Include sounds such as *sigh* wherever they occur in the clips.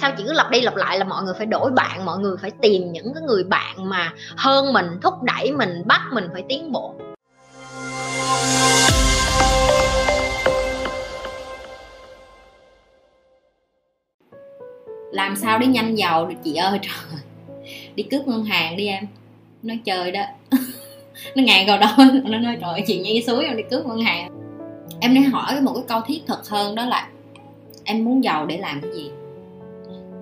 sao chị cứ lặp đi lặp lại là mọi người phải đổi bạn, mọi người phải tìm những cái người bạn mà hơn mình, thúc đẩy mình, bắt mình phải tiến bộ. Làm sao để nhanh giàu được chị ơi? Trời đi cướp ngân hàng đi em. Nó chơi đó. *laughs* Nó ngàn vào đó nó nói, trời chị nhảy suối em đi cướp ngân hàng. Em nên hỏi một cái câu thiết thực hơn, đó là em muốn giàu để làm cái gì?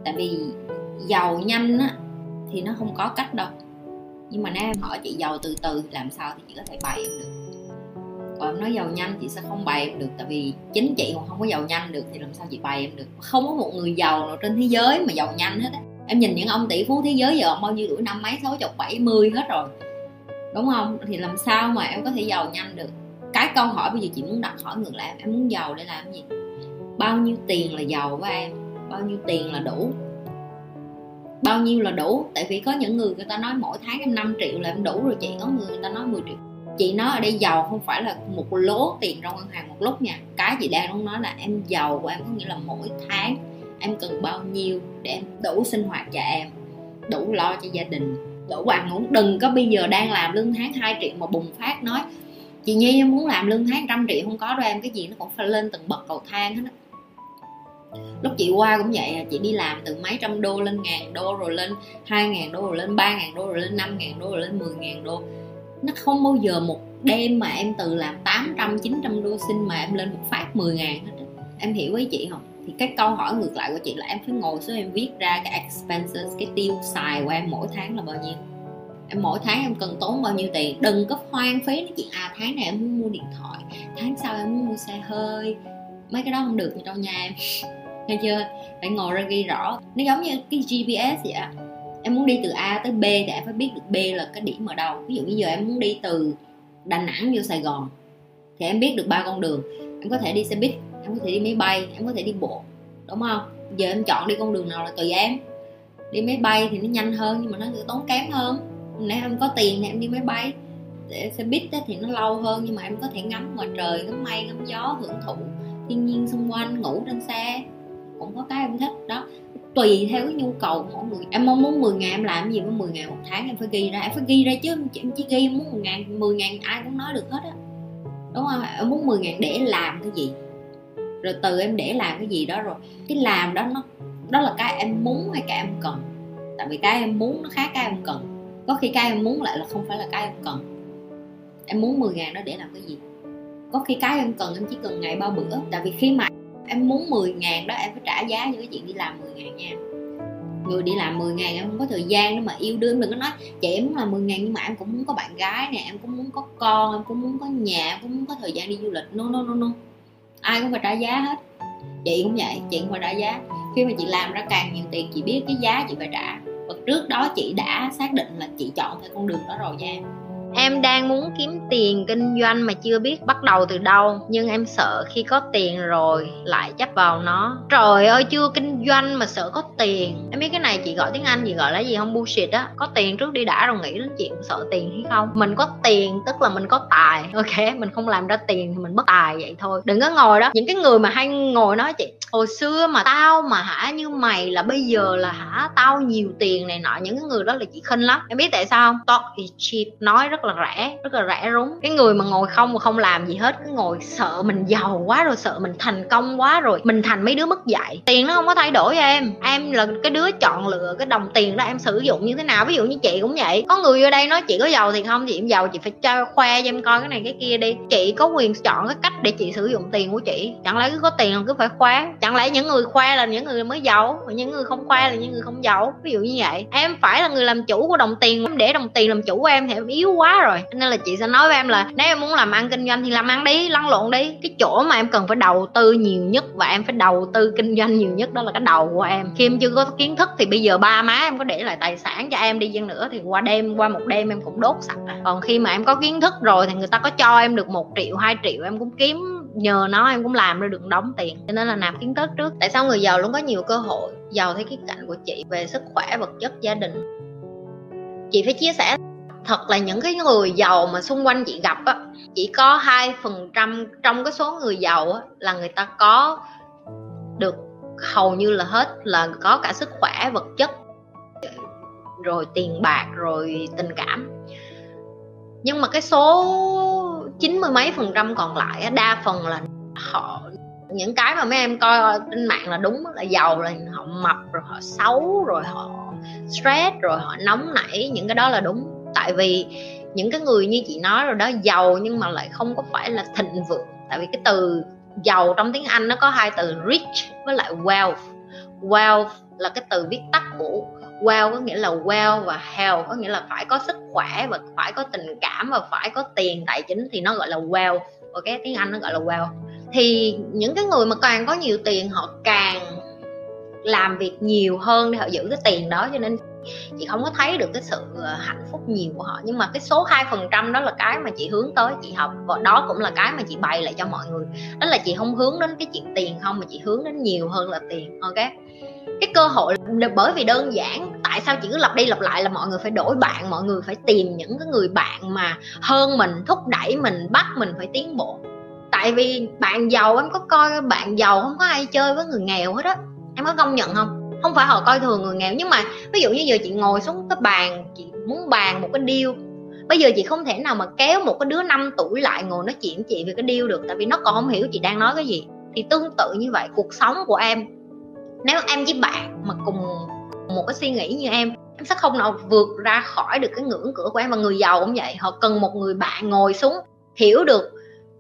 Tại vì giàu nhanh á, thì nó không có cách đâu. Nhưng mà nếu em hỏi chị giàu từ từ làm sao thì chị có thể bày em được. Còn em nói giàu nhanh chị sẽ không bày em được, tại vì chính chị còn không có giàu nhanh được thì làm sao chị bày em được? Không có một người giàu nào trên thế giới mà giàu nhanh hết á. Em nhìn những ông tỷ phú thế giới giờ bao nhiêu tuổi, năm mấy, sáu chục, bảy mươi hết rồi. Đúng không? Thì làm sao mà em có thể giàu nhanh được? Cái câu hỏi bây giờ chị muốn đặt hỏi ngược lại, em muốn giàu để làm gì? Bao nhiêu tiền là giàu với em? Bao nhiêu tiền là đủ? Bao nhiêu là đủ? Tại vì có những người người ta nói mỗi tháng em 5 triệu là em đủ rồi chị. Có người người ta nói 10 triệu. Chị nói ở đây giàu không phải là một lố tiền trong ngân hàng một lúc nha. Cái chị đang muốn nói là em giàu của em có nghĩa là mỗi tháng em cần bao nhiêu để em đủ sinh hoạt cho em, đủ lo cho gia đình, đủ ăn uống. Đừng có bây giờ đang làm lương tháng 2 triệu mà bùng phát nói, chị nhi, em muốn làm lương tháng trăm triệu không có đâu, em cái gì nó cũng phải lên từng bậc cầu thang hết á lúc chị qua cũng vậy à, chị đi làm từ mấy trăm đô lên ngàn đô rồi lên hai ngàn đô rồi lên ba ngàn đô rồi lên năm ngàn đô rồi lên mười ngàn đô. Nó không bao giờ một đêm mà em từ làm 800 900 đô xin mà em lên một phát 10 ngàn hết em hiểu với chị không? Thì cái câu hỏi ngược lại của chị là em phải ngồi xuống em viết ra cái expenses, cái tiêu xài của em mỗi tháng là bao nhiêu? Em mỗi tháng em cần tốn bao nhiêu tiền? Đừng có hoang phí nói chị à tháng này em muốn mua điện thoại, tháng sau em muốn mua xe hơi. Mấy cái đó không được đâu nha em nghe chưa? Phải ngồi ra ghi rõ. Nó giống như cái gps vậy á. Em muốn đi từ a tới b thì em phải biết được b là cái điểm ở đâu. Ví dụ như giờ em muốn đi từ đà nẵng vô sài gòn, thì em biết được ba con đường. Em có thể đi xe buýt, em có thể đi máy bay, em có thể đi bộ, đúng không? Giờ em chọn đi con đường nào là tùy em. Đi máy bay thì nó nhanh hơn, nhưng mà nó sẽ tốn kém hơn. Nếu em có tiền thì em đi máy bay. Để xe buýt thì nó lâu hơn, nhưng mà em có thể ngắm ngoài trời, ngắm mây, ngắm gió, hưởng thụ thiên nhiên xung quanh, ngủ trên xe cũng có cái em thích, đó. Tùy theo cái nhu cầu của mỗi người. Em mong muốn 10 ngàn em làm gì với 10 ngàn một tháng em phải ghi ra. Em phải ghi ra chứ, em chỉ ghi em muốn 10 ngàn 10 ngàn ai cũng nói được hết á. Đúng không? Em muốn 10 ngàn để làm cái gì? Rồi từ em để làm cái gì đó rồi. Cái làm đó nó, đó là cái em muốn hay cái em cần. Tại vì cái em muốn nó khác cái em cần. Có khi cái em muốn lại là không phải là cái em cần. Em muốn 10 ngàn đó để làm cái gì? Có khi cái em cần em chỉ cần ngày ba bữa. Tại vì khi mà em muốn 10 ngàn đó, em phải trả giá cho cái chuyện đi làm 10 ngàn nha. Người đi làm 10 ngàn em không có thời gian để mà yêu đương, đừng có nói, chị, em muốn làm 10 ngàn nhưng mà em cũng muốn có bạn gái nè, em cũng muốn có con, em cũng muốn có nhà, em cũng muốn có thời gian đi du lịch. No no no no. Ai cũng phải trả giá hết. Chị cũng vậy, chị cũng phải trả giá. Khi mà chị làm ra càng nhiều tiền, chị biết cái giá chị phải trả. Và trước đó chị đã xác định là chị chọn theo con đường đó rồi nha em đang muốn kiếm tiền kinh doanh mà chưa biết bắt đầu từ đâu, nhưng em sợ khi có tiền rồi lại chấp vào nó. Trời ơi, chưa kinh doanh mà sợ có tiền. Em biết cái này, chị gọi tiếng anh, chị gọi là gì không? Bullshit á. Có tiền trước đi đã rồi, nghĩ đến chuyện sợ tiền hay không? Mình có tiền, tức là mình có tài. Ok, mình không làm ra tiền thì mình bất tài vậy thôi. Đừng có ngồi đó. Những cái người mà hay ngồi nói chị, hồi xưa mà tao mà hả như mày là bây giờ là hả tao nhiều tiền này nọ. Những cái người đó là chị khinh lắm. Em biết tại sao không? Talk is cheap. Nói rất rất là rẻ, rất là rẻ rúng. Cái người mà ngồi không mà không làm gì hết, cứ ngồi sợ mình giàu quá rồi, sợ mình thành công quá rồi, mình thành mấy đứa mất dạy. Tiền nó không có thay đổi em. Em là cái đứa chọn lựa cái đồng tiền đó em sử dụng như thế nào. Ví dụ như chị cũng vậy. Có người ở đây nói chị có giàu thì không chị em giàu, chị phải cho khoe cho em coi cái này cái kia đi. Chị có quyền chọn cái cách để chị sử dụng tiền của chị. Chẳng lẽ cứ có tiền là cứ phải khoe? Chẳng lẽ những người khoe là những người mới giàu? Và những người không khoe là những người không giàu? Ví dụ như vậy. Em phải là người làm chủ của đồng tiền. Em để đồng tiền làm chủ của em thì em yếu quá quá rồi. Nên là chị sẽ nói với em là nếu em muốn làm ăn kinh doanh thì làm ăn đi, lăn lộn đi. Cái chỗ mà em cần phải đầu tư nhiều nhất và em phải đầu tư kinh doanh nhiều nhất đó là cái đầu của em. Khi em chưa có kiến thức thì bây giờ ba má em có để lại tài sản cho em đi dân nữa thì qua đêm, qua một đêm em cũng đốt sạch rồi còn khi mà em có kiến thức rồi thì người ta có cho em được một triệu, hai triệu em cũng kiếm, nhờ nó em cũng làm ra được đóng tiền. Cho nên là nạp kiến thức trước. Tại sao người giàu luôn có nhiều cơ hội giàu theo cái cạnh của chị về sức khỏe, vật chất, gia đình? Chị phải chia sẻ thật là những cái người giàu mà xung quanh chị gặp á, chỉ có hai phần trăm trong cái số người giàu á là người ta có được hầu như là hết, là có cả sức khỏe, vật chất, rồi tiền bạc, rồi tình cảm. Nhưng mà cái số chín mươi mấy phần trăm còn lại đa phần là họ, những cái mà mấy em coi trên mạng là đúng là giàu là họ mập, rồi họ xấu, rồi họ stress, rồi họ nóng nảy, những cái đó là đúng tại vì những cái người như chị nói rồi đó, giàu nhưng mà lại không có phải là thịnh vượng. Tại vì cái từ giàu trong tiếng anh nó có hai từ rich với lại wealth. Wealth là cái từ viết tắt của well có nghĩa là well và health có nghĩa là phải có sức khỏe và phải có tình cảm và phải có tiền tài chính thì nó gọi là well ok, tiếng anh nó gọi là well thì những cái người mà càng có nhiều tiền, họ càng làm việc nhiều hơn để họ giữ cái tiền đó, cho nên chị không có thấy được cái sự ờ, hạnh phúc nhiều của họ, nhưng mà cái số 2% đó là cái mà chị hướng tới, chị học. Và đó cũng là cái mà chị bày lại cho mọi người. Đó là chị không hướng đến cái chuyện tiền không, mà chị hướng đến nhiều hơn là tiền, ok? Cái cơ hội bởi vì đơn giản, tại sao chị cứ lặp đi lặp lại là mọi người phải đổi bạn, mọi người phải tìm những cái người bạn mà hơn mình, thúc đẩy mình, bắt mình phải tiến bộ. Tại vì bạn giàu, em có coi bạn giàu không có ai chơi với người nghèo hết á. Em có công nhận không? Không phải họ coi thường người nghèo, nhưng mà ví dụ như giờ chị ngồi xuống cái bàn, chị muốn bàn một cái điêu bây giờ chị không thể nào mà kéo một cái đứa 5 tuổi lại ngồi nói chuyện chị về cái điêu được, tại vì nó còn không hiểu chị đang nói cái gì. Thì tương tự như vậy, cuộc sống của em, nếu em với bạn mà cùng một cái suy nghĩ như em em sẽ không nào vượt ra khỏi được cái ngưỡng cửa của em. Và người giàu cũng vậy, họ cần một người bạn ngồi xuống hiểu được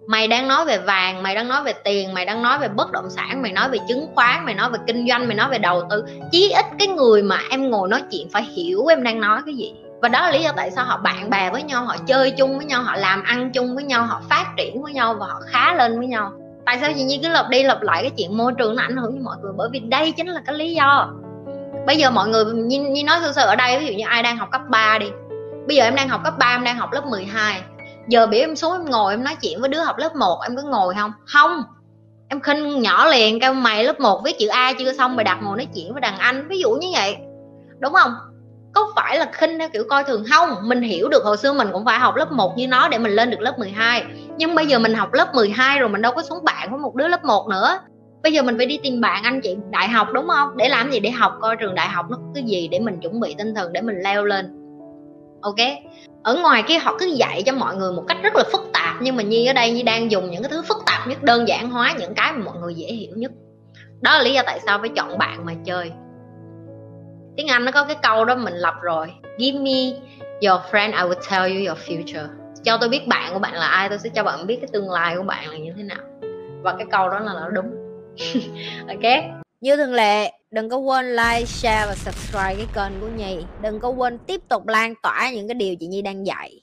mày đang nói về vàng mày đang nói về tiền mày đang nói về bất động sản mày nói về chứng khoán mày nói về kinh doanh mày nói về đầu tư. Chí ít cái người mà em ngồi nói chuyện phải hiểu em đang nói cái gì. Và đó là lý do tại sao họ bạn bè với nhau họ chơi chung với nhau họ làm ăn chung với nhau họ phát triển với nhau và họ khá lên với nhau. Tại sao chị nhi cứ lặp đi lặp lại cái chuyện môi trường nó ảnh hưởng với mọi người? Bởi vì đây chính là cái lý do. Bây giờ mọi người như, như nói sơ sơ ở đây ví dụ như ai đang học cấp 3 đi. Bây giờ em đang học cấp 3 em đang học lớp 12 giờ biểu em xuống em ngồi, em nói chuyện với đứa học lớp 1 em có ngồi không? Không. Em khinh nhỏ liền cao mày lớp 1 viết chữ A chưa xong, mày đặt ngồi nói chuyện với đàn anh, ví dụ như vậy. Đúng không? Có phải là khinh theo kiểu coi thường không? Mình hiểu được hồi xưa mình cũng phải học lớp 1 như nó để mình lên được lớp 12 nhưng bây giờ mình học lớp 12 rồi mình đâu có xuống bạn với một đứa lớp 1 nữa. Bây giờ mình phải đi tìm bạn anh chị đại học, đúng không? Để làm gì? Để học coi trường đại học nó cái gì để mình chuẩn bị tinh thần để mình leo lên ok? Ở ngoài kia họ cứ dạy cho mọi người một cách rất là phức tạp, nhưng mà nhi ở đây nhi đang dùng những cái thứ phức tạp nhất, đơn giản hóa những cái mà mọi người dễ hiểu nhất. Đó là lý do tại sao phải chọn bạn mà chơi. Tiếng anh nó có cái câu đó mình lập rồi. Give me your friend, I will tell you your future. Cho tôi biết bạn của bạn là ai, tôi sẽ cho bạn biết cái tương lai của bạn là như thế nào. Và cái câu đó là nó đúng. *laughs* Ok? Như thường lệ đừng có quên like, share và subscribe cái kênh của nhi. Đừng có quên tiếp tục lan tỏa những cái điều chị nhi đang dạy.